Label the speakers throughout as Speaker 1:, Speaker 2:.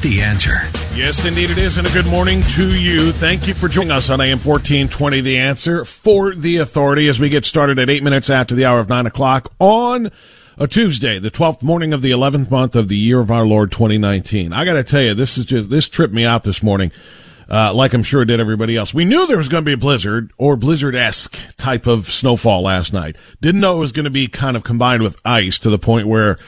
Speaker 1: The answer.
Speaker 2: Yes, indeed it is, and a good morning to you. Thank you for joining us on AM 1420, The Answer, for the authority as we get started at eight minutes after the hour of nine o'clock on a Tuesday, the 12th morning of the 11th month of the year of our Lord 2019. I got to tell you, this is just, this tripped me out this morning. Uh, like I'm sure it did everybody else. We knew there was going to be a blizzard or blizzard-esque type of snowfall last night. Didn't know it was going to be kind of combined with ice to the point where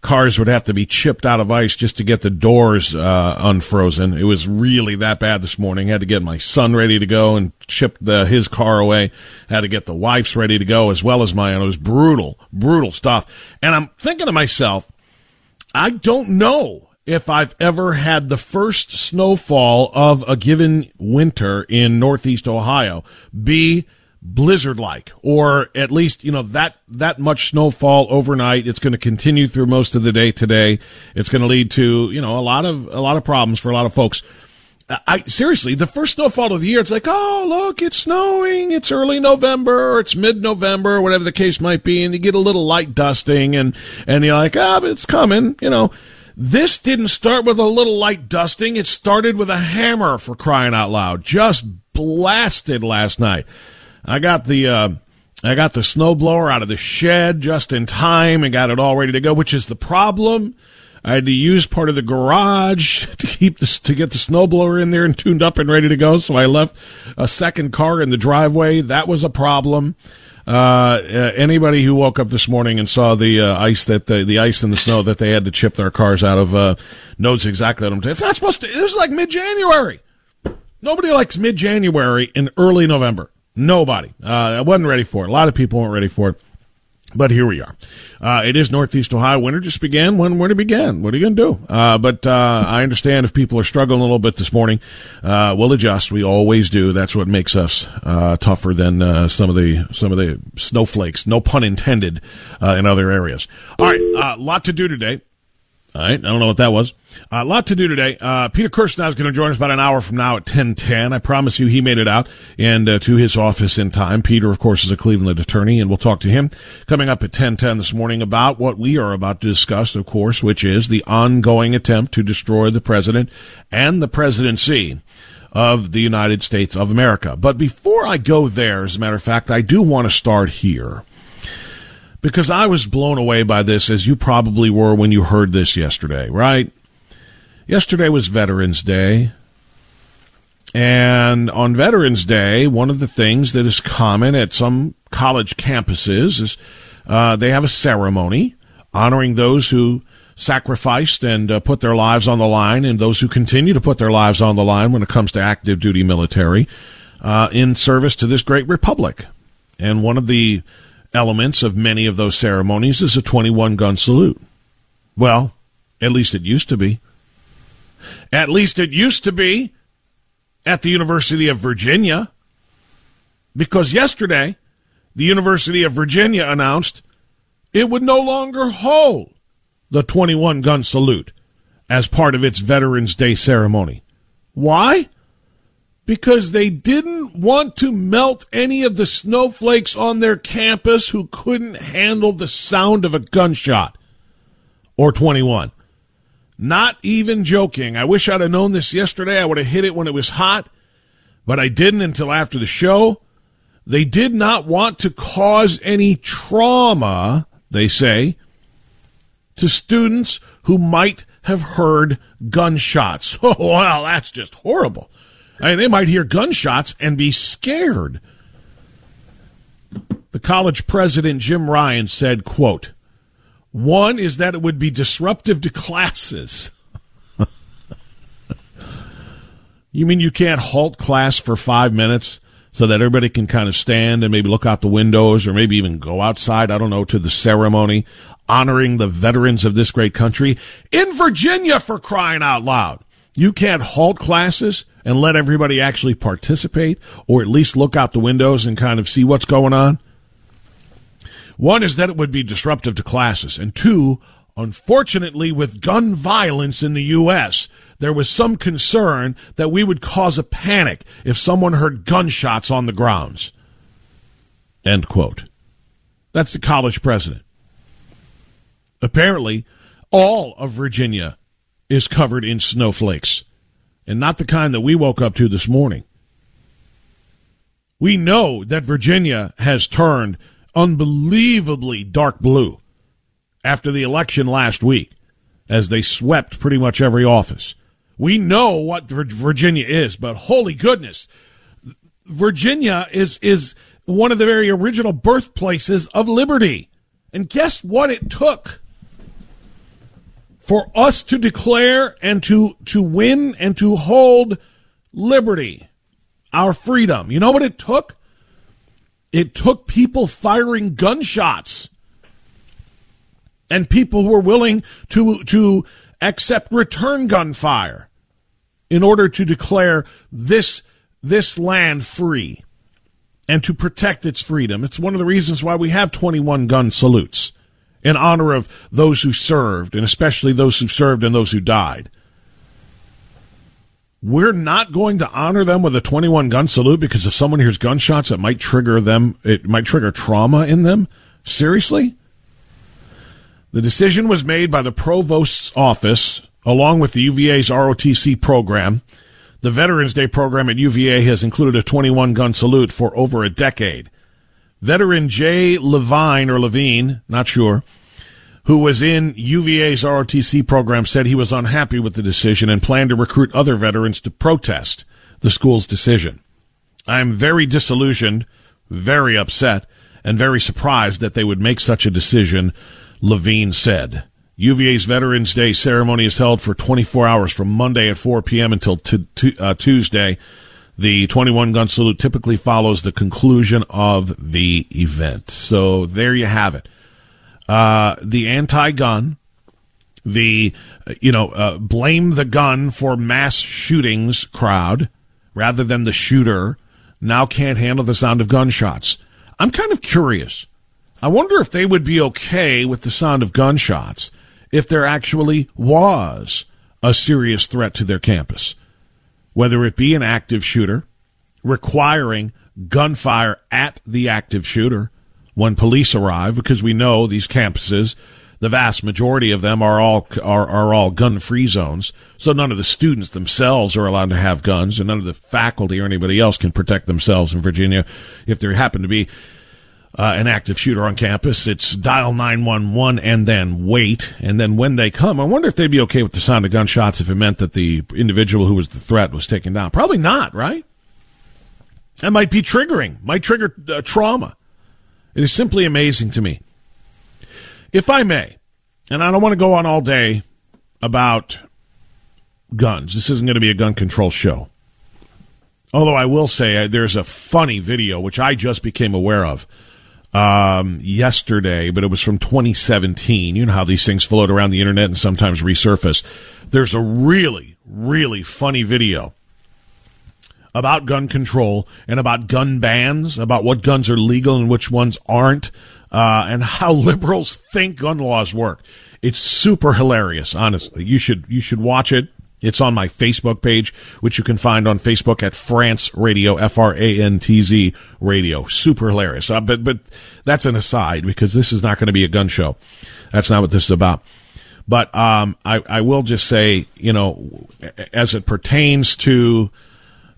Speaker 2: cars would have to be chipped out of ice just to get the doors uh, unfrozen. It was really that bad this morning. Had to get my son ready to go and chip the, his car away. Had to get the wife's ready to go as well as my own. It was brutal, brutal stuff. And I'm thinking to myself, I don't know if I've ever had the first snowfall of a given winter in Northeast Ohio be blizzard like or at least you know that that much snowfall overnight it's going to continue through most of the day today it's going to lead to you know a lot of a lot of problems for a lot of folks I seriously, the first snowfall of the year, it's like, oh, look, it's snowing. It's early November or it's mid November, whatever the case might be. And you get a little light dusting and, and you're like, ah, but it's coming, you know. This didn't start with a little light dusting. It started with a hammer for crying out loud. Just blasted last night. I got the, uh, I got the snowblower out of the shed just in time and got it all ready to go, which is the problem. I had to use part of the garage to keep this to get the snowblower in there and tuned up and ready to go. So I left a second car in the driveway. That was a problem. Uh, anybody who woke up this morning and saw the uh, ice that the, the ice and the snow that they had to chip their cars out of uh, knows exactly what I'm saying. It's not supposed to. This is like mid January. Nobody likes mid January in early November. Nobody. Uh, I wasn't ready for it. A lot of people weren't ready for it. But here we are. Uh, it is Northeast Ohio. Winter just began when winter began. What are you going to do? Uh, but uh, I understand if people are struggling a little bit this morning, uh, we'll adjust. We always do. That's what makes us uh, tougher than uh, some of the some of the snowflakes. No pun intended in other areas. All right, a lot to do today. All right, I don't know what that was. A lot to do today. Uh, Peter Kirsanow is going to join us about an hour from now at 1010. I promise you he made it out and uh, to his office in time. Peter, of course, is a Cleveland attorney, and we'll talk to him coming up at 1010 this morning about what we are about to discuss, of course, which is the ongoing attempt to destroy the president and the presidency of the United States of America. But before I go there, as a matter of fact, I do want to start here because I was blown away by this, as you probably were when you heard this yesterday, right? Yesterday was Veterans Day. And on Veterans Day, one of the things that is common at some college campuses is uh, they have a ceremony honoring those who sacrificed and uh, put their lives on the line and those who continue to put their lives on the line when it comes to active duty military uh, in service to this great republic. And one of the elements of many of those ceremonies is a 21 gun salute. Well, at least it used to be. At least it used to be at the University of Virginia. Because yesterday, the University of Virginia announced it would no longer hold the 21 gun salute as part of its Veterans Day ceremony. Why? Because they didn't want to melt any of the snowflakes on their campus who couldn't handle the sound of a gunshot or 21. Not even joking. I wish I'd have known this yesterday. I would have hit it when it was hot, but I didn't until after the show. They did not want to cause any trauma, they say, to students who might have heard gunshots. Oh, well, that's just horrible. I mean, they might hear gunshots and be scared. The college president, Jim Ryan, said, quote, one is that it would be disruptive to classes. you mean you can't halt class for five minutes so that everybody can kind of stand and maybe look out the windows or maybe even go outside, I don't know, to the ceremony honoring the veterans of this great country in Virginia for crying out loud. You can't halt classes and let everybody actually participate or at least look out the windows and kind of see what's going on. One is that it would be disruptive to classes. And two, unfortunately, with gun violence in the U.S., there was some concern that we would cause a panic if someone heard gunshots on the grounds. End quote. That's the college president. Apparently, all of Virginia is covered in snowflakes, and not the kind that we woke up to this morning. We know that Virginia has turned unbelievably dark blue after the election last week as they swept pretty much every office. We know what Virginia is, but holy goodness, Virginia is is one of the very original birthplaces of liberty. And guess what it took for us to declare and to to win and to hold liberty, our freedom. You know what it took? It took people firing gunshots and people who were willing to to accept return gunfire in order to declare this this land free and to protect its freedom. It's one of the reasons why we have 21 gun salutes in honor of those who served and especially those who served and those who died we're not going to honor them with a 21 gun salute because if someone hears gunshots, it might trigger them, it might trigger trauma in them. Seriously? The decision was made by the provost's office along with the UVA's ROTC program. The Veterans Day program at UVA has included a 21 gun salute for over a decade. Veteran Jay Levine or Levine, not sure, who was in UVA's ROTC program, said he was unhappy with the decision and planned to recruit other veterans to protest the school's decision. I'm very disillusioned, very upset, and very surprised that they would make such a decision, Levine said. UVA's Veterans Day ceremony is held for 24 hours from Monday at 4 p.m. until t- t- uh, Tuesday. The 21 gun salute typically follows the conclusion of the event. So there you have it uh, the anti-gun, the you know uh, blame the gun for mass shootings crowd rather than the shooter now can't handle the sound of gunshots. I'm kind of curious. I wonder if they would be okay with the sound of gunshots if there actually was a serious threat to their campus, whether it be an active shooter requiring gunfire at the active shooter when police arrive because we know these campuses the vast majority of them are all are, are all gun free zones. So none of the students themselves are allowed to have guns and none of the faculty or anybody else can protect themselves in Virginia. If there happen to be uh, an active shooter on campus. It's dial 911 and then wait. And then when they come i wonder if they'd be okay with the sound of gunshots if it meant that the individual who was the threat was taken down. Probably not right? That might be triggering might trigger uh, trauma. It is simply amazing to me. If I may, and I don't want to go on all day about guns, this isn't going to be a gun control show. Although I will say uh, there's a funny video which I just became aware of um, yesterday, but it was from 2017. You know how these things float around the internet and sometimes resurface. There's a really, really funny video about gun control and about gun bans, about what guns are legal and which ones aren't, uh, and how liberals think gun laws work. It's super hilarious, honestly. You should you should watch it. It's on my Facebook page, which you can find on Facebook at Frantz Radio, F R A N T Z Radio. Super hilarious. Uh, but but that's an aside because this is not going to be a gun show. That's not what this is about. But um, I I will just say, you know, as it pertains to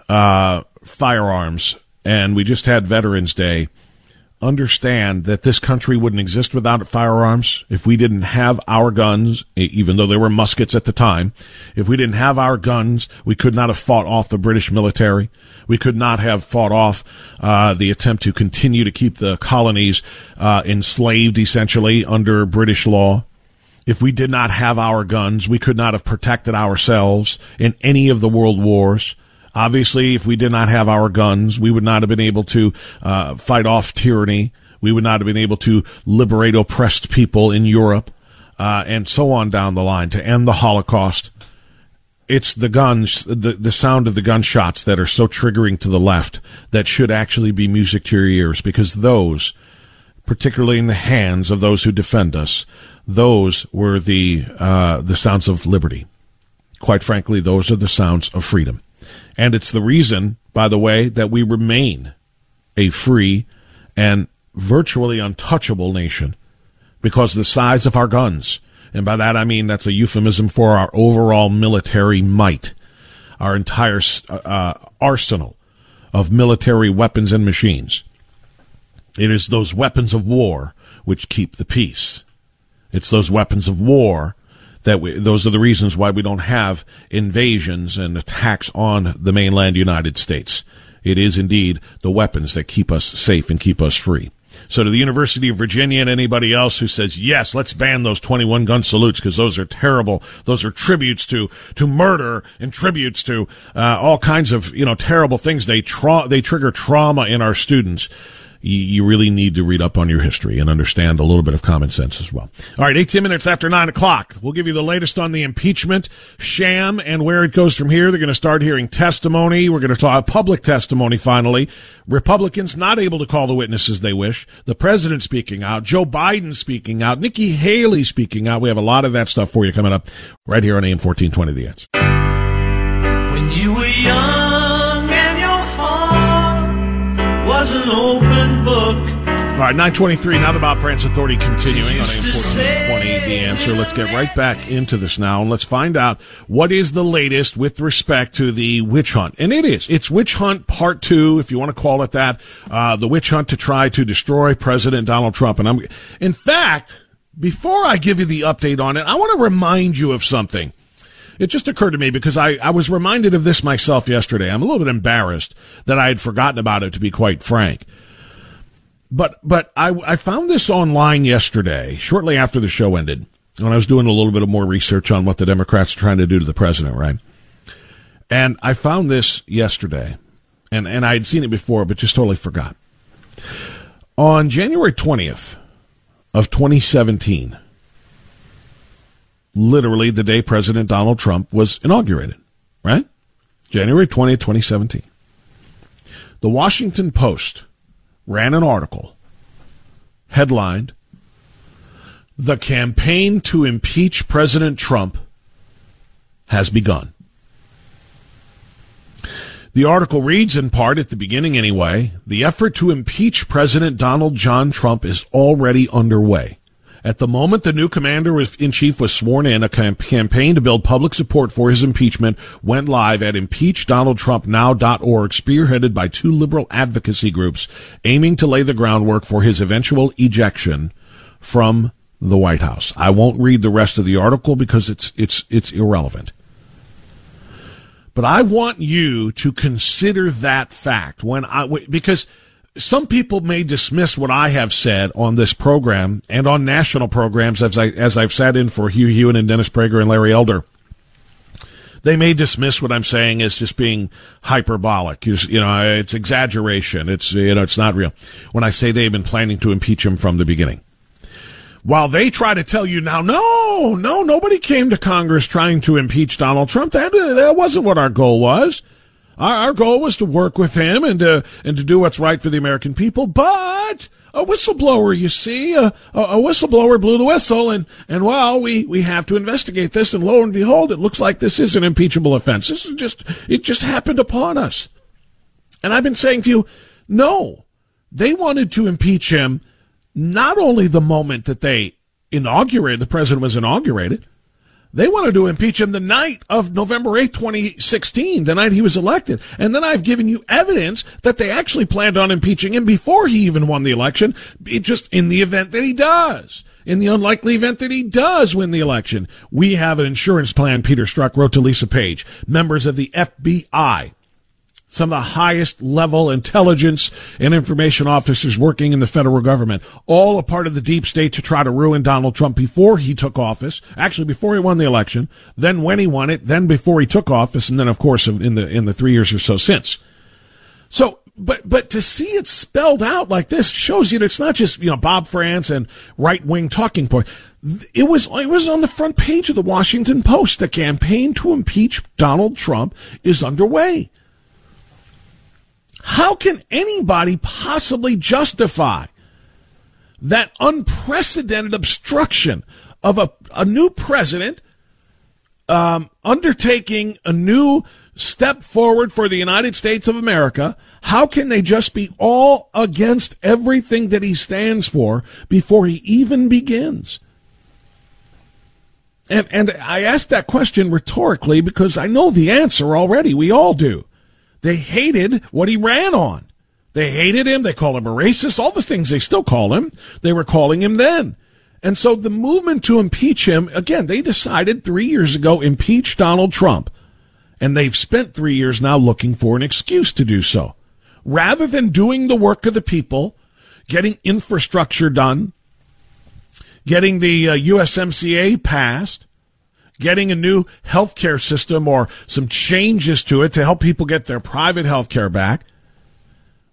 Speaker 2: uh, firearms, and we just had Veterans Day understand that this country wouldn't exist without firearms if we didn't have our guns, even though they were muskets at the time. If we didn't have our guns, we could not have fought off the British military. We could not have fought off uh, the attempt to continue to keep the colonies uh, enslaved, essentially, under British law. If we did not have our guns, we could not have protected ourselves in any of the world wars. Obviously, if we did not have our guns, we would not have been able to uh, fight off tyranny. We would not have been able to liberate oppressed people in Europe, uh, and so on down the line to end the Holocaust. It's the guns, the, the sound of the gunshots that are so triggering to the left that should actually be music to your ears because those, particularly in the hands of those who defend us, those were the uh, the sounds of liberty. Quite frankly, those are the sounds of freedom. And it's the reason, by the way, that we remain a free and virtually untouchable nation because the size of our guns. And by that I mean that's a euphemism for our overall military might, our entire uh, arsenal of military weapons and machines. It is those weapons of war which keep the peace. It's those weapons of war that we, those are the reasons why we don't have invasions and attacks on the mainland United States. It is indeed the weapons that keep us safe and keep us free. So to the University of Virginia and anybody else who says, yes, let's ban those 21 gun salutes because those are terrible. Those are tributes to, to murder and tributes to, uh, all kinds of, you know, terrible things. They tra- they trigger trauma in our students you, really need to read up on your history and understand a little bit of common sense as well. All right, 18 minutes after 9 o'clock. We'll give you the latest on the impeachment sham and where it goes from here. They're going to start hearing testimony. We're going to talk public testimony finally. Republicans not able to call the witnesses they wish. The president speaking out. Joe Biden speaking out. Nikki Haley speaking out. We have a lot of that stuff for you coming up right here on AM 1420 The Answer. When you were young open book. All right, 923, now the Bob Frantz Authority continuing on AM 1420. The answer. Let's get right back into this now and let's find out what is the latest with respect to the witch hunt. And it is. It's witch hunt part two, if you want to call it that. Uh, the witch hunt to try to destroy President Donald Trump. And I'm, in fact, before I give you the update on it, I want to remind you of something. It just occurred to me because I, I was reminded of this myself yesterday. I'm a little bit embarrassed that I had forgotten about it, to be quite frank. But but I, I found this online yesterday, shortly after the show ended, when I was doing a little bit of more research on what the Democrats are trying to do to the president, right? And I found this yesterday, and, and I had seen it before, but just totally forgot. On January 20th of 2017, literally the day President Donald Trump was inaugurated, right? January 20th, 2017. The Washington Post ran an article headlined The campaign to impeach President Trump has begun. The article reads in part at the beginning anyway, the effort to impeach President Donald John Trump is already underway. At the moment the new commander in chief was sworn in, a campaign to build public support for his impeachment went live at impeachdonaldtrumpnow.org, spearheaded by two liberal advocacy groups aiming to lay the groundwork for his eventual ejection from the White House. I won't read the rest of the article because it's it's it's irrelevant. But I want you to consider that fact when I because some people may dismiss what I have said on this program and on national programs as I as I've sat in for Hugh Hewitt and Dennis Prager and Larry Elder. They may dismiss what I'm saying as just being hyperbolic. You know, it's exaggeration. It's, you know, it's not real. When I say they've been planning to impeach him from the beginning. While they try to tell you now, no, no, nobody came to Congress trying to impeach Donald Trump. That, uh, that wasn't what our goal was. Our, our goal was to work with him and to, and to do what's right for the American people. But a whistleblower, you see, a, a, whistleblower blew the whistle, and and well, we we have to investigate this, and lo and behold, it looks like this is an impeachable offense. This is just it just happened upon us, and I've been saying to you, no, they wanted to impeach him not only the moment that they inaugurated, the president was inaugurated, they wanted to impeach him the night of November 8th, 2016, the night he was elected. And then I've given you evidence that they actually planned on impeaching him before he even won the election, just in the event that he does. In the unlikely event that he does win the election, we have an insurance plan, Peter Strzok wrote to Lisa Page. Members of the FBI some of the highest level intelligence and information officers working in the federal government, all a part of the deep state to try to ruin Donald Trump before he took office, actually before he won the election, then when he won it, then before he took office, and then of course in the in the three years or so since. So but but to see it spelled out like this shows you that it's not just you know Bob Frantz and right wing talking point. It was it was on the front page of the Washington Post. The campaign to impeach Donald Trump is underway. How can anybody possibly justify that unprecedented obstruction of a, a new president um, undertaking a new step forward for the United States of America? How can they just be all against everything that he stands for before he even begins? And, and I ask that question rhetorically because I know the answer already. We all do. They hated what he ran on. They hated him. They called him a racist. All the things they still call him, they were calling him then. And so the movement to impeach him, again, they decided three years ago, impeach Donald Trump. And they've spent three years now looking for an excuse to do so. Rather than doing the work of the people, getting infrastructure done, getting the uh, USMCA passed, getting a new healthcare system or some changes to it to help people get their private healthcare back,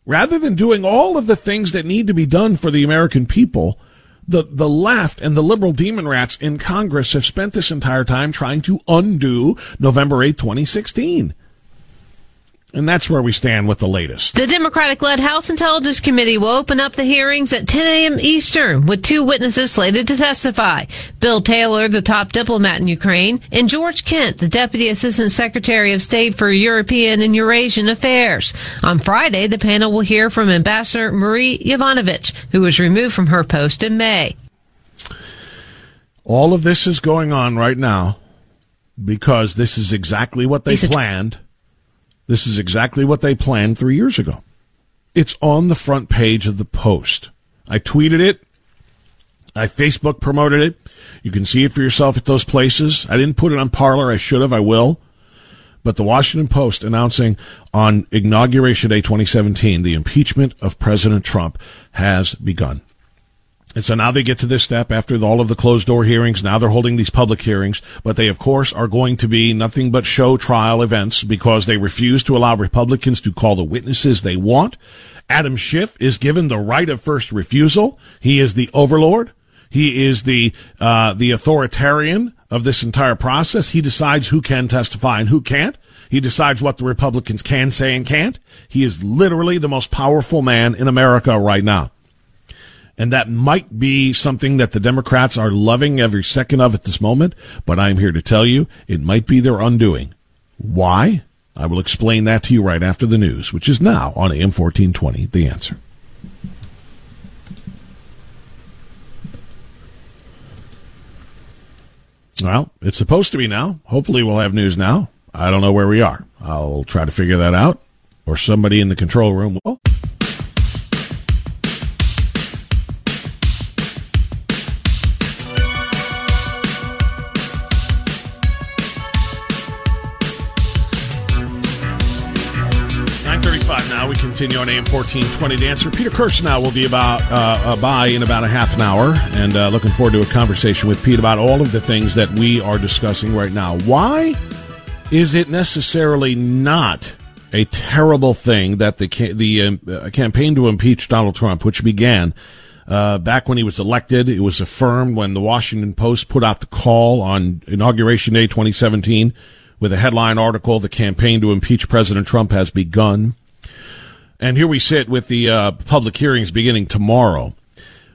Speaker 2: rather than doing all of the things that need to be done for the American people, the, the left and the liberal demon rats in Congress have spent this entire time trying to undo November 8, 2016. And that's where we stand with the latest.
Speaker 3: The Democratic led House Intelligence Committee will open up the hearings at 10 a.m. Eastern with two witnesses slated to testify. Bill Taylor, the top diplomat in Ukraine, and George Kent, the Deputy Assistant Secretary of State for European and Eurasian Affairs. On Friday, the panel will hear from Ambassador Marie Yovanovitch, who was removed from her post in May.
Speaker 2: All of this is going on right now because this is exactly what they planned this is exactly what they planned three years ago. It's on the front page of the Post. I tweeted it. I Facebook promoted it. You can see it for yourself at those places. I didn't put it on Parler. I should have. I will. But the Washington Post announcing on Inauguration Day 2017 the impeachment of President Trump has begun. And so now they get to this step after all of the closed door hearings. Now they're holding these public hearings, but they of course are going to be nothing but show trial events because they refuse to allow Republicans to call the witnesses they want. Adam Schiff is given the right of first refusal. He is the overlord. He is the uh, the authoritarian of this entire process. He decides who can testify and who can't. He decides what the Republicans can say and can't. He is literally the most powerful man in America right now. And that might be something that the Democrats are loving every second of at this moment, but I'm here to tell you it might be their undoing. Why? I will explain that to you right after the news, which is now on AM 1420, The Answer. Well, it's supposed to be now. Hopefully, we'll have news now. I don't know where we are. I'll try to figure that out, or somebody in the control room will. Continue on AM 1420 to answer. Peter Kirsanow will be about uh, uh, by in about a half an hour, and uh, looking forward to a conversation with Pete about all of the things that we are discussing right now. Why is it necessarily not a terrible thing that the the um, uh, campaign to impeach Donald Trump, which began uh, back when he was elected, it was affirmed when the Washington Post put out the call on inauguration day 2017 with a headline article: "The campaign to impeach President Trump has begun." And here we sit with the uh, public hearings beginning tomorrow.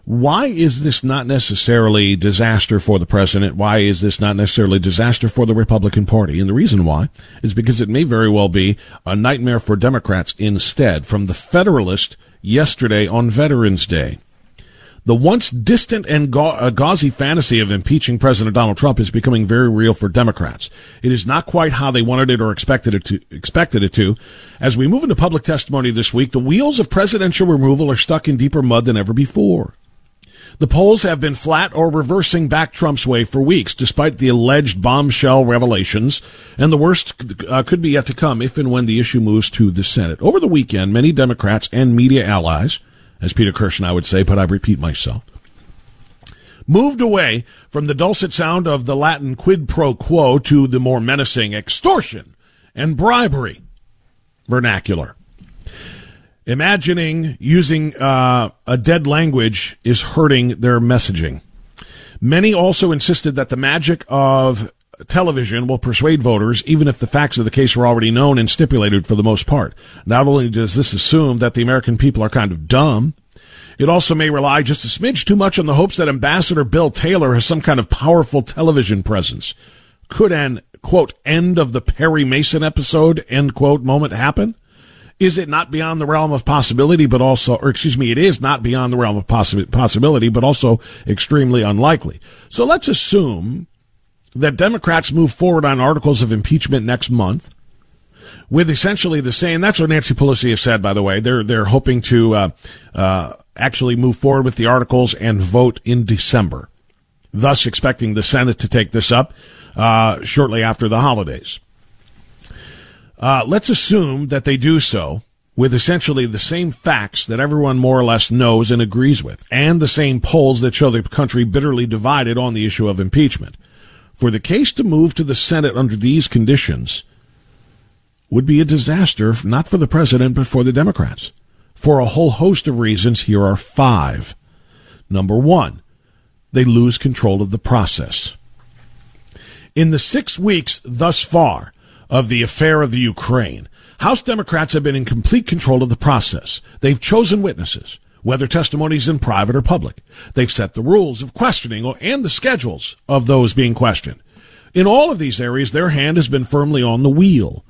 Speaker 2: Why is this not necessarily disaster for the president? Why is this not necessarily disaster for the Republican Party? And the reason why is because it may very well be a nightmare for Democrats instead. From the Federalist yesterday on Veterans Day. The once distant and uh, gauzy fantasy of impeaching President Donald Trump is becoming very real for Democrats. It is not quite how they wanted it or expected it to, expected it to. As we move into public testimony this week, the wheels of presidential removal are stuck in deeper mud than ever before. The polls have been flat or reversing back Trump's way for weeks, despite the alleged bombshell revelations, and the worst uh, could be yet to come if and when the issue moves to the Senate. Over the weekend, many Democrats and media allies – as Peter Kirsanow would say, but I repeat myself. Moved away from the dulcet sound of the Latin quid pro quo to the more menacing extortion and bribery vernacular. Imagining using uh, a dead language is hurting their messaging. Many also insisted that the magic of television will persuade voters, even if the facts of the case are already known and stipulated for the most part. Not only does this assume that the American people are kind of dumb, it also may rely just a smidge too much on the hopes that Ambassador Bill Taylor has some kind of powerful television presence. Could an, quote, end of the Perry Mason episode, end quote, moment happen? Is it not beyond the realm of possibility, but also, or excuse me, it is not beyond the realm of possi- possibility, but also extremely unlikely. So let's assume that Democrats move forward on articles of impeachment next month with essentially the same. That's what Nancy Pelosi has said, by the way. They're they're hoping to uh, uh, actually move forward with the articles and vote in December, thus expecting the Senate to take this up uh, shortly after the holidays. Uh, let's assume that they do so with essentially the same facts that everyone more or less knows and agrees with, and the same polls that show the country bitterly divided on the issue of impeachment. For the case to move to the Senate under these conditions would be a disaster, not for the president, but for the Democrats. For a whole host of reasons, here are five. Number one, they lose control of the process. In the six weeks thus far of the affair of the Ukraine, House Democrats have been in complete control of the process. They've chosen witnesses whether testimonies in private or public. They've set the rules of questioning and the schedules of those being questioned. In all of these areas, their hand has been firmly on the wheel.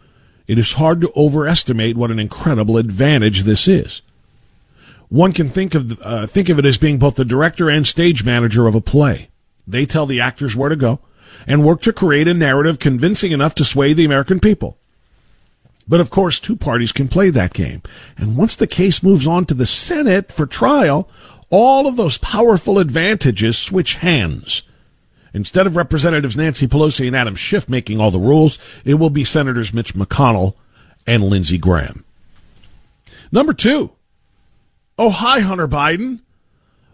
Speaker 2: It is hard to overestimate what an incredible advantage this is. One can think of uh, think of it as being both the director and stage manager of a play. They tell the actors where to go and work to create a narrative convincing enough to sway the American people. But of course, two parties can play that game. And once the case moves on to the Senate for trial, all of those powerful advantages switch hands. Instead of Representatives Nancy Pelosi and Adam Schiff making all the rules, it will be Senators Mitch McConnell and Lindsey Graham. Number two. Oh, hi, Hunter Biden.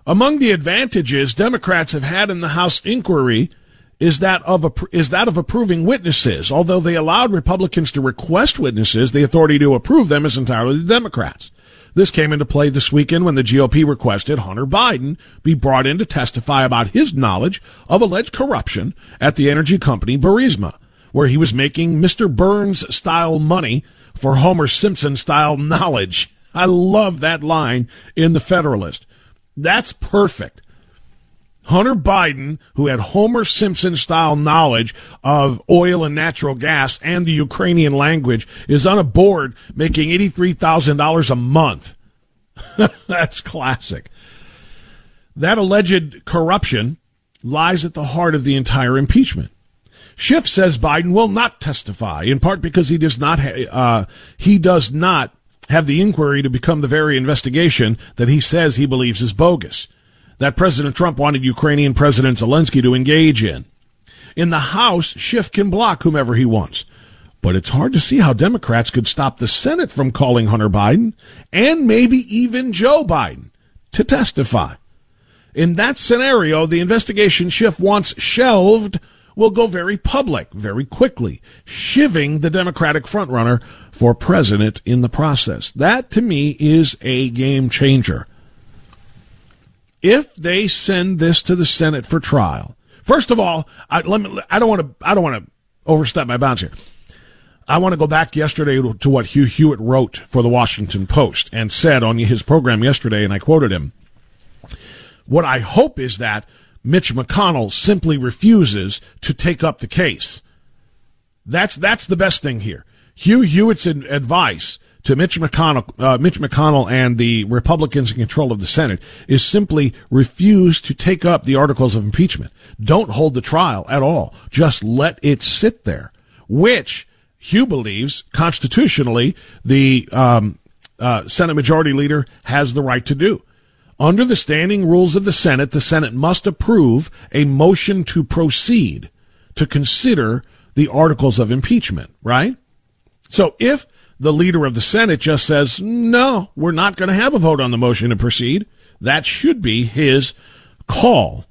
Speaker 2: Among the advantages Democrats have had in the House inquiry is that of is that of approving witnesses. Although they allowed Republicans to request witnesses, the authority to approve them is entirely the Democrats. This came into play this weekend when the GOP requested Hunter Biden be brought in to testify about his knowledge of alleged corruption at the energy company Burisma, where he was making Mr. Burns style money for Homer Simpson style knowledge. I love that line in the Federalist. That's perfect. Hunter Biden, who had Homer Simpson style knowledge of oil and natural gas and the Ukrainian language, is on a board making $83,000 a month. That's classic. That alleged corruption lies at the heart of the entire impeachment. Schiff says Biden will not testify, in part because he does not ha- uh, he does not have the inquiry to become the very investigation that he says he believes is bogus that President Trump wanted Ukrainian President Zelensky to engage in. In the House, Schiff can block whomever he wants. But it's hard to see how Democrats could stop the Senate from calling Hunter Biden and maybe even Joe Biden to testify. In that scenario, the investigation Schiff wants shelved will go very public very quickly, shiving the Democratic frontrunner for president in the process. That to me is a game changer. If they send this to the Senate for trial, first of all, I, let me, I don't want to, I don't want to overstep my bounds here. I want to go back yesterday to what Hugh Hewitt wrote for the Washington Post and said on his program yesterday, and I quoted him. What I hope is that Mitch McConnell simply refuses to take up the case. That's that's the best thing here. Hugh Hewitt's advice to Mitch McConnell, uh, Mitch McConnell and the Republicans in control of the Senate is simply refuse to take up the articles of impeachment. Don't hold the trial at all. Just let it sit there, which Hugh believes constitutionally the um, uh, Senate Majority Leader has the right to do. Under the standing rules of the Senate, the Senate must approve a motion to proceed to consider the articles of impeachment, right? So if the leader of the Senate just says, no, we're not going to have a vote on the motion to proceed, that should be his call.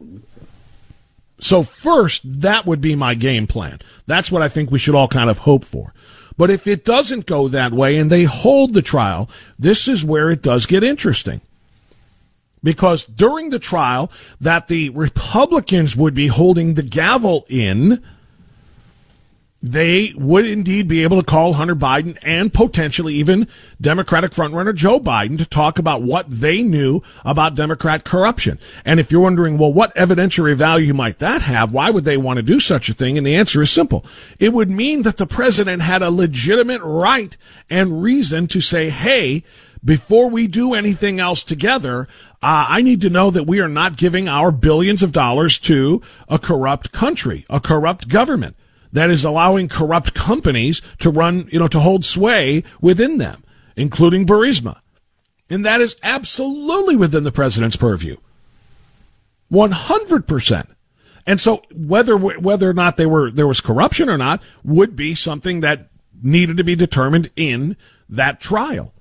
Speaker 2: So first, that would be my game plan. That's what I think we should all kind of hope for. But if it doesn't go that way and they hold the trial, this is where it does get interesting because during the trial that the Republicans would be holding the gavel in, they would indeed be able to call Hunter Biden and potentially even Democratic frontrunner Joe Biden to talk about what they knew about Democrat corruption. And if you're wondering, well, what evidentiary value might that have? Why would they want to do such a thing? And the answer is simple. It would mean that the president had a legitimate right and reason to say, hey, before we do anything else together, uh, I need to know that we are not giving our billions of dollars to a corrupt country, a corrupt government that is allowing corrupt companies to run, you know, to hold sway within them, including Burisma. And that is absolutely within the president's purview. 100%. And so whether, whether or not they were, there was corruption or not would be something that needed to be determined in that trial,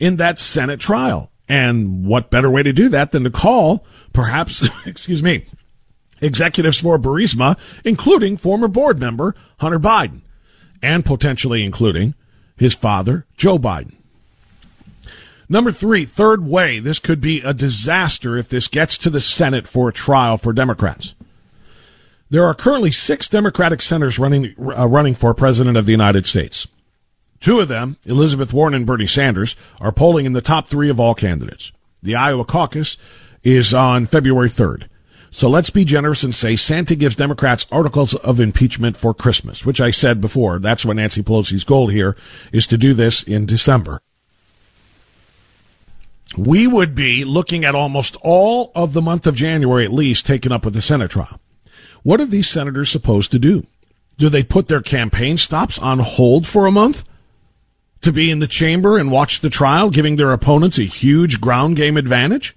Speaker 2: in that Senate trial. And what better way to do that than to call, perhaps, excuse me, executives for Burisma, including former board member Hunter Biden, and potentially including his father, Joe Biden. Number three, third way, this could be a disaster if this gets to the Senate for a trial for Democrats. There are currently six Democratic senators running, uh, running for President of the United States. Two of them, Elizabeth Warren and Bernie Sanders, are polling in the top three of all candidates. The Iowa caucus is on February 3rd. So let's be generous and say Santa gives Democrats articles of impeachment for Christmas, which I said before. That's what Nancy Pelosi's goal here is to do this in December. We would be looking at almost all of the month of January at least taken up with the Senate trial. What are these senators supposed to do? Do they put their campaign stops on hold for a month? to be in the chamber and watch the trial, giving their opponents a huge ground game advantage?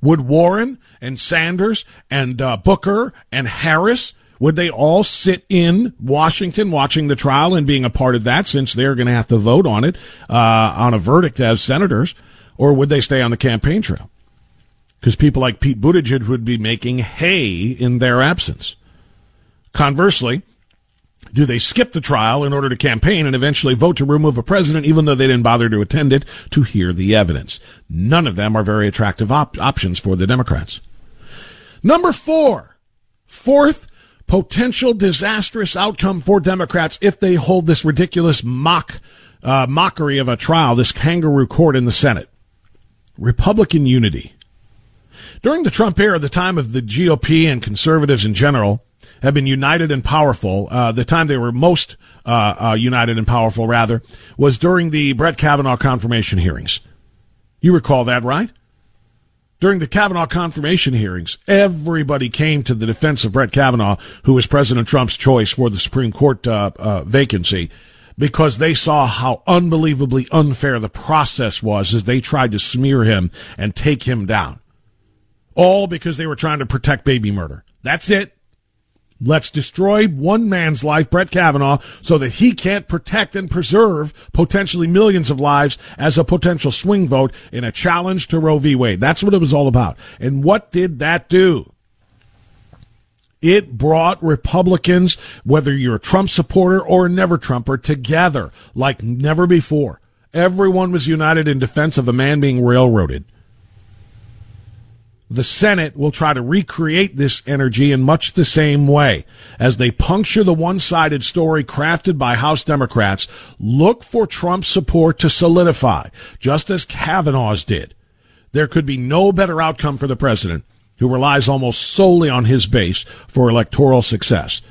Speaker 2: Would Warren and Sanders and uh, Booker and Harris would they all sit in Washington watching the trial and being a part of that since they're going to have to vote on it uh, on a verdict as senators, or would they stay on the campaign trail? Because people like Pete Buttigieg would be making hay in their absence. Conversely, do they skip the trial in order to campaign and eventually vote to remove a president even though they didn't bother to attend it to hear the evidence? None of them are very attractive op- options for the Democrats. Number four, fourth potential disastrous outcome for Democrats if they hold this ridiculous mock uh, mockery of a trial, this kangaroo court in the Senate. Republican unity. During the Trump era, the time of the GOP and conservatives in general, have been united and powerful. Uh, the time they were most uh, uh, united and powerful, rather, was during the Brett Kavanaugh confirmation hearings. You recall that, right? During the Kavanaugh confirmation hearings, everybody came to the defense of Brett Kavanaugh, who was President Trump's choice for the Supreme Court uh, uh, vacancy, because they saw how unbelievably unfair the process was as they tried to smear him and take him down. All because they were trying to protect baby murder. That's it. Let's destroy one man's life, Brett Kavanaugh, so that he can't protect and preserve potentially millions of lives as a potential swing vote in a challenge to Roe v. Wade. That's what it was all about. And what did that do? It brought Republicans, whether you're a Trump supporter or a never Trumper, together like never before. Everyone was united in defense of the man being railroaded. The Senate will try to recreate this energy in much the same way. As they puncture the one-sided story crafted by House Democrats, look for Trump's support to solidify, just as Kavanaugh's did. There could be no better outcome for the president, who relies almost solely on his base for electoral success.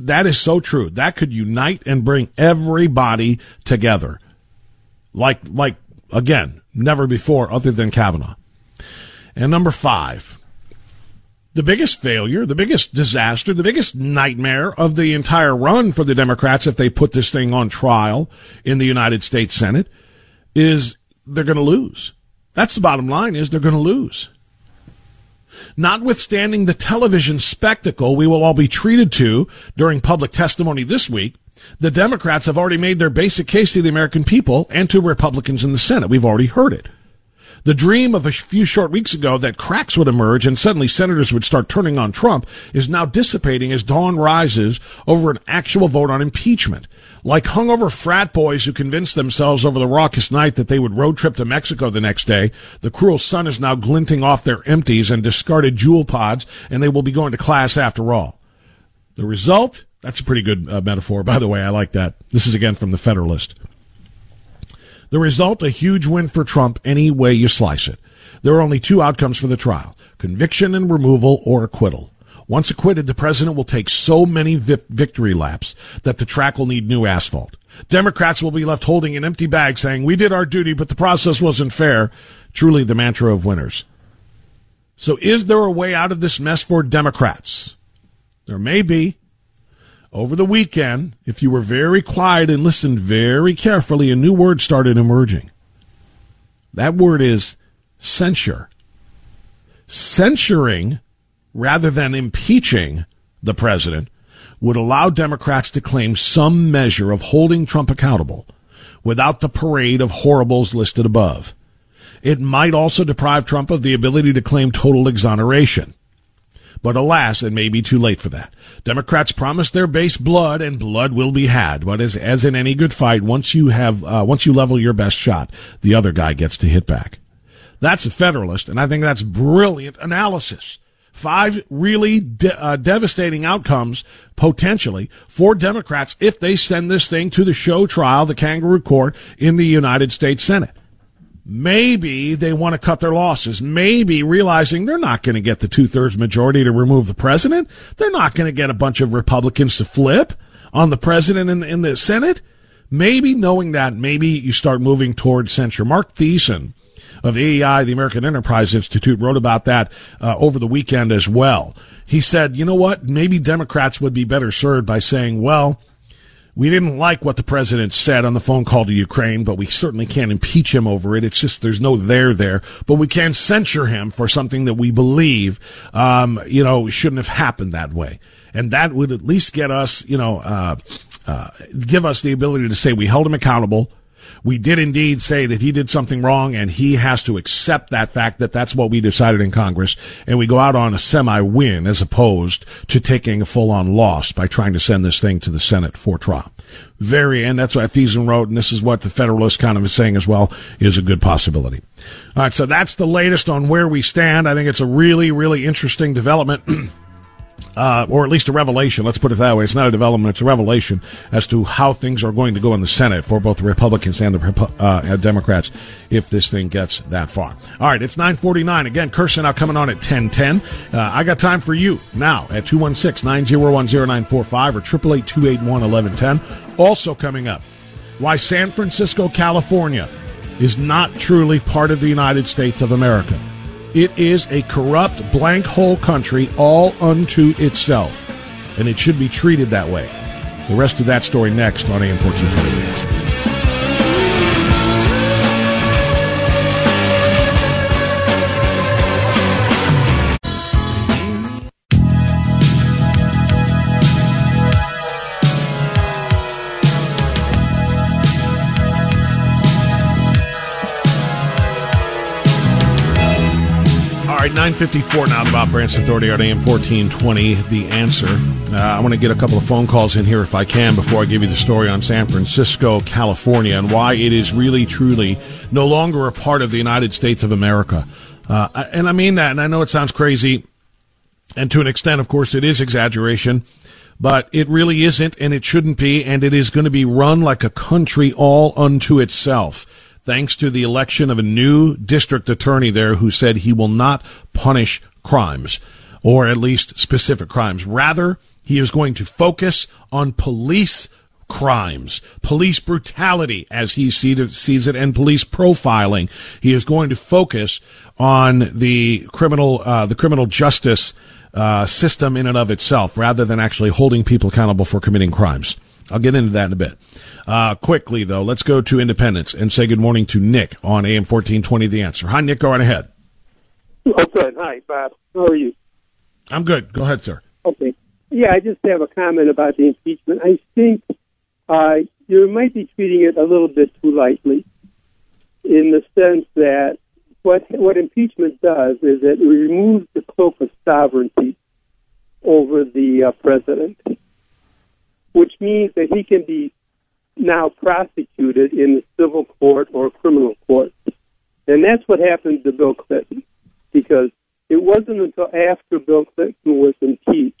Speaker 2: That is so true. That could unite and bring everybody together. Like, like, again, never before other than Kavanaugh. And number five, the biggest failure, the biggest disaster, the biggest nightmare of the entire run for the Democrats if they put this thing on trial in the United States Senate is they're going to lose. That's the bottom line is they're going to lose. Notwithstanding the television spectacle we will all be treated to during public testimony this week, the Democrats have already made their basic case to the American people and to Republicans in the Senate. We've already heard it. The dream of a few short weeks ago that cracks would emerge and suddenly senators would start turning on Trump is now dissipating as dawn rises over an actual vote on impeachment. Like hungover frat boys who convinced themselves over the raucous night that they would road trip to Mexico the next day, the cruel sun is now glinting off their empties and discarded Juul pods, and they will be going to class after all. The result? That's a pretty good uh, metaphor, by the way. I like that. This is again from the Federalist. The result, a huge win for Trump any way you slice it. There are only two outcomes for the trial conviction and removal or acquittal. Once acquitted, the president will take so many vi- victory laps that the track will need new asphalt. Democrats will be left holding an empty bag saying, we did our duty, but the process wasn't fair. Truly the mantra of winners. So is there a way out of this mess for Democrats? There may be. Over the weekend, if you were very quiet and listened very carefully, a new word started emerging. That word is censure. Censuring rather than impeaching the president would allow Democrats to claim some measure of holding Trump accountable without the parade of horribles listed above. It might also deprive Trump of the ability to claim total exoneration. But alas, it may be too late for that. Democrats promise their base blood, and blood will be had. But as, as in any good fight, once you have, uh, once you level your best shot, the other guy gets to hit back. That's a Federalist, and I think that's brilliant analysis. Five really de- uh, devastating outcomes potentially for Democrats if they send this thing to the show trial, the kangaroo court in the United States Senate. Maybe they want to cut their losses. Maybe realizing they're not going to get the two thirds majority to remove the president. They're not going to get a bunch of Republicans to flip on the president in, in the Senate. Maybe knowing that, maybe you start moving towards censure. Marc Thiessen of AEI, the American Enterprise Institute, wrote about that uh, over the weekend as well. He said, you know what? Maybe Democrats would be better served by saying, well, we didn't like what the president said on the phone call to Ukraine, but we certainly can't impeach him over it. It's just there's no there there, but we can censure him for something that we believe, um, you know, shouldn't have happened that way. And that would at least get us, you know, uh, uh, give us the ability to say we held him accountable we did indeed say that he did something wrong and he has to accept that fact that that's what we decided in Congress and we go out on a semi win as opposed to taking a full on loss by trying to send this thing to the Senate for trial. Very, and that's what Thiessen wrote, and this is what the Federalist kind of is saying as well, is a good possibility. All right, so that's the latest on where we stand. I think it's a really, really interesting development. uh, or at least a revelation. Let's put it that way. It's not a development; it's a revelation as to how things are going to go in the Senate for both the Republicans and the uh, Democrats if this thing gets that far. All right, it's nine forty nine. Again, Kirsanow coming on at ten ten. Uh, I got time for you now at 216-901-0945 or triple eight two eight one eleven ten. Also coming up, why San Francisco, California, is not truly part of the United States of America. It is a corrupt, blank hole country all unto itself, and it should be treated that way. The rest of that story next on AM 1428. 954 now, the Bob Frantz Authority on AM 1420, The Answer. Uh, I want to get a couple of phone calls in here if I can before I give you the story on San Francisco, California, and why it is really, truly no longer a part of the United States of America. Uh, and I mean that, and I know it sounds crazy, and to an extent, of course, it is exaggeration, but it really isn't, and it shouldn't be, and it is going to be run like a country all unto itself thanks to the election of a new district attorney there who said he will not punish crimes, or at least specific crimes. Rather, he is going to focus on police crimes, police brutality as he sees it, and police profiling. He is going to focus on the criminal, uh, the criminal justice uh, system in and of itself, rather than actually holding people accountable for committing crimes. I'll get into that in a bit. Uh, quickly, though, let's go to Independence and say good morning to Nick on AM 1420 The Answer. Hi, Nick. Go right ahead.
Speaker 4: Oh, good. Hi, Bob. How are you?
Speaker 2: I'm good. Go ahead, sir.
Speaker 4: Okay. Yeah, I just have a comment about the impeachment. I think uh, you might be treating it a little bit too lightly in the sense that what what impeachment does is it removes the cloak of sovereignty over the uh, president which means that he can be now prosecuted in the civil court or criminal court. And that's what happened to Bill Clinton, because it wasn't until after Bill Clinton was impeached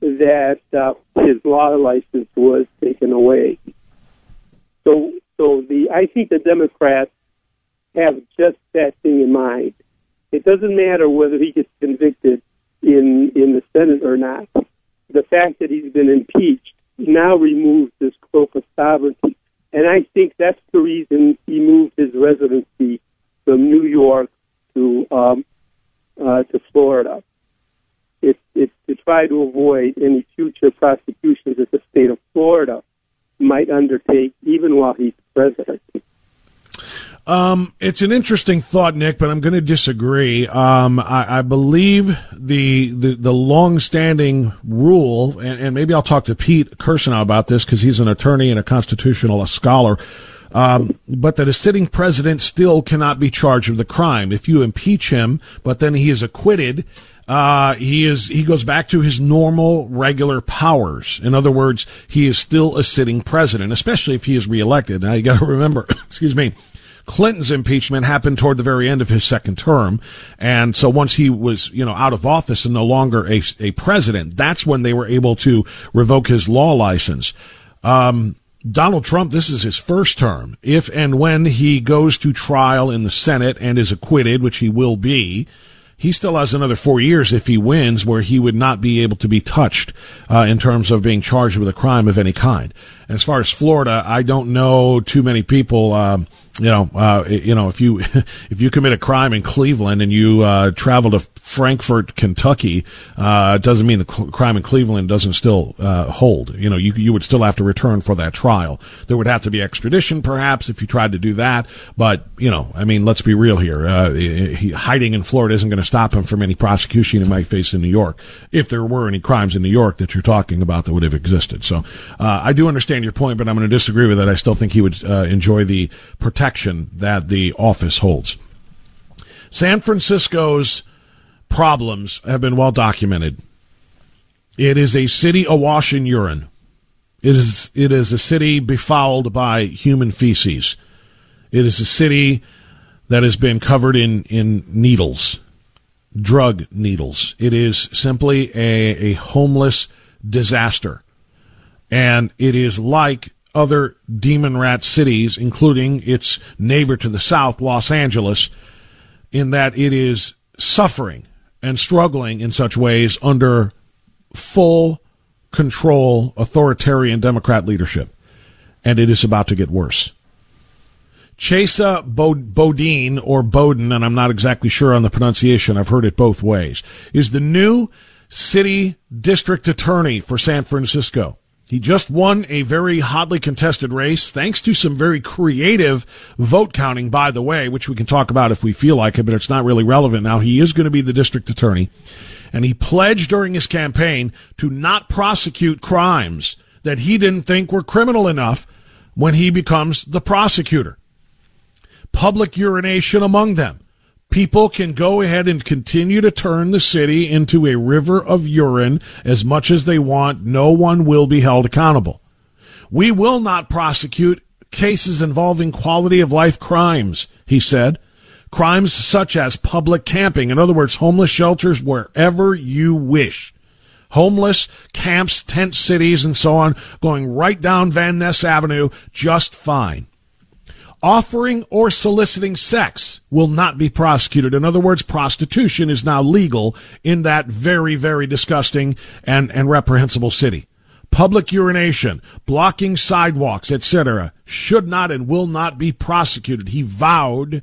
Speaker 4: that uh, his law license was taken away. So, so the I think the Democrats have just that thing in mind. It doesn't matter whether he gets convicted in in the Senate or not. The fact that he's been impeached now removes this cloak of sovereignty. And I think that's the reason he moved his residency from New York to um, uh, to Florida. It's, it's to try to avoid any future prosecutions that the state of Florida might undertake, even while he's president.
Speaker 2: Um, it's an interesting thought, Nick, but I'm going to disagree. Um, I, I, believe the, the, the long-standing rule, and, and, maybe I'll talk to Pete Kirsanow about this because he's an attorney and a constitutional scholar. Um, but that a sitting president still cannot be charged with a crime. If you impeach him, but then he is acquitted, uh, he is he goes back to his normal regular powers. In other words, he is still a sitting president, especially if he is reelected. Now you got to remember, excuse me, Clinton's impeachment happened toward the very end of his second term. And so once he was, you know, out of office and no longer a, a president, that's when they were able to revoke his law license. Um, Donald Trump, this is his first term. If and when he goes to trial in the Senate and is acquitted, which he will be, he still has another four years if he wins where he would not be able to be touched uh, in terms of being charged with a crime of any kind. As far as Florida, I don't know too many people. Um, you know, uh, you know, if you if you commit a crime in Cleveland and you uh, travel to Frankfort, Kentucky, uh, it doesn't mean the crime in Cleveland doesn't still uh, hold. You know, you you would still have to return for that trial. There would have to be extradition, perhaps, if you tried to do that. But you know, I mean, let's be real here. Uh, he, hiding in Florida isn't going to stop him from any prosecution he might face in New York, if there were any crimes in New York that you're talking about that would have existed. So, uh, I do understand your point, but I'm going to disagree with it. I still think he would uh, enjoy the protection that the office holds. San Francisco's problems have been well documented. It is a city awash in urine. It is, it is a city befouled by human feces. It is a city that has been covered in, in needles, drug needles. It is simply a, a homeless disaster. And it is like other demon rat cities, including its neighbor to the south, Los Angeles, in that it is suffering and struggling in such ways under full control authoritarian Democrat leadership. And it is about to get worse. Chesa Bodine or Bowden, and I'm not exactly sure on the pronunciation, I've heard it both ways, is the new city district attorney for San Francisco. He just won a very hotly contested race, thanks to some very creative vote counting, by the way, which we can talk about if we feel like it, but it's not really relevant now. He is going to be the district attorney. And he pledged during his campaign to not prosecute crimes that he didn't think were criminal enough when he becomes the prosecutor. Public urination among them, People can go ahead and continue to turn the city into a river of urine as much as they want. No one will be held accountable. We will not prosecute cases involving quality of life crimes, he said. Crimes such as public camping, in other words, homeless shelters wherever you wish. Homeless camps, tent cities, and so on, going right down Van Ness Avenue just fine. Offering or soliciting sex will not be prosecuted. In other words, prostitution is now legal in that very, very disgusting and, and reprehensible city. Public urination, blocking sidewalks, etc., should not and will not be prosecuted. He vowed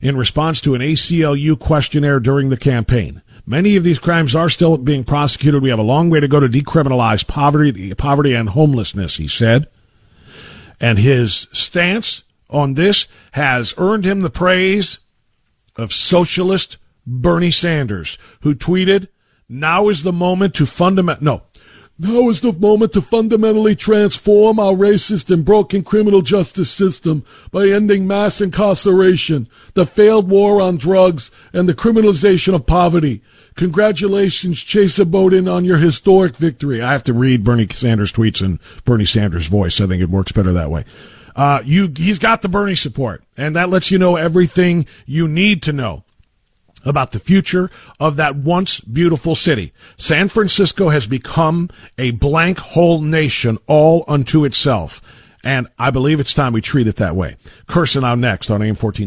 Speaker 2: in response to an ACLU questionnaire during the campaign. Many of these crimes are still being prosecuted. We have a long way to go to decriminalize poverty, poverty and homelessness, he said. And his stance on this has earned him the praise of socialist Bernie Sanders, who tweeted, now is the moment to fundament, no, now is the moment to fundamentally transform our racist and broken criminal justice system by ending mass incarceration, the failed war on drugs, and the criminalization of poverty. Congratulations, Chase Bowden, on your historic victory. I have to read Bernie Sanders tweets in Bernie Sanders' voice. I think it works better that way. Uh, you, he's got the Bernie support, and that lets you know everything you need to know about the future of that once beautiful city. San Francisco has become a blank whole nation all unto itself. And I believe it's time we treat it that way. Kirsanow next on AM 14.